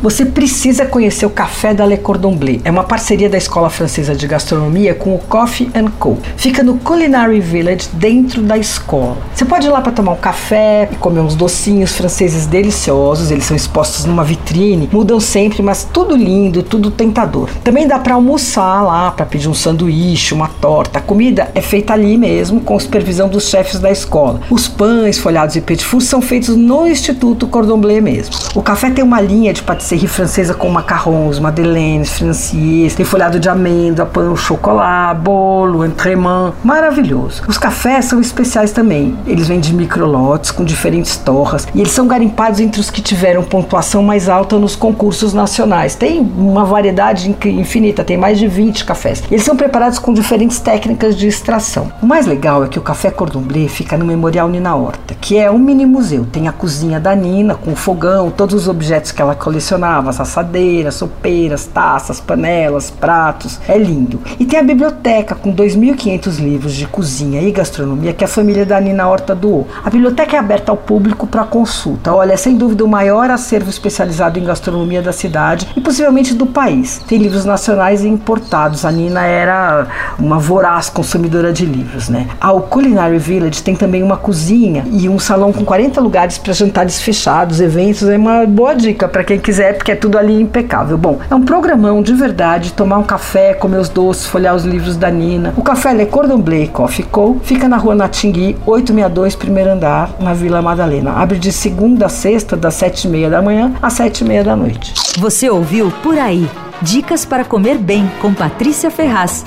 Você precisa conhecer o Café da Le Cordon Bleu. É uma parceria da Escola Francesa de Gastronomia com o Coffee Co. Fica no Culinary Village, dentro da escola. Você pode ir lá para tomar um café e comer uns docinhos franceses deliciosos. Eles são expostos numa vitrine, mudam sempre, mas tudo lindo, tudo tentador. Também dá para almoçar lá, para pedir um sanduíche, uma torta. A comida é feita ali mesmo, com supervisão dos chefes da escola. Os pães, folhados e petit fours são feitos no Instituto Cordon Bleu mesmo. O café tem uma linha de patisserie francesa com macarrons, madeleines, franciers, tem folhado de amêndoa, pão, chocolate, bolo, entremant. Maravilhoso. Os cafés são especiais também. Eles vêm de microlotes com diferentes torras e eles são garimpados entre os que tiveram pontuação mais alta nos concursos nacionais. Tem uma variedade infinita, tem mais de 20 cafés. Eles são preparados com diferentes técnicas de extração. O mais legal é que o café Cordon Bleu fica no Memorial Nina Horta, que é um mini museu. Tem a cozinha da Nina com o fogão, todos os objetos que ela colecionava, as assadeiras, sopeiras, taças, panelas, pratos. É lindo. E tem a biblioteca com 2.500 livros de cozinha e gastronomia que a família da Nina Horta doou. A biblioteca é aberta ao público para consulta. Olha, é sem dúvida o maior acervo especializado em gastronomia da cidade e possivelmente do país. Tem livros nacionais e importados. A Nina era uma voraz consumidora de livros, né? Ao Culinary Village tem também uma cozinha e um salão com 40 lugares para jantares fechados, eventos. É uma boa dica para quem quiser, porque é tudo ali impecável. Bom, é um programão de verdade, tomar um café, comer os doces, folhear os livros da Nina. O café Le Cordon Bleu Coffee Co. fica na rua Natingui, 862, primeiro andar, na Vila Madalena. Abre de segunda a sexta, das sete e meia da manhã às sete e meia da noite. Você ouviu Por Aí. Dicas para comer bem com Patrícia Ferraz.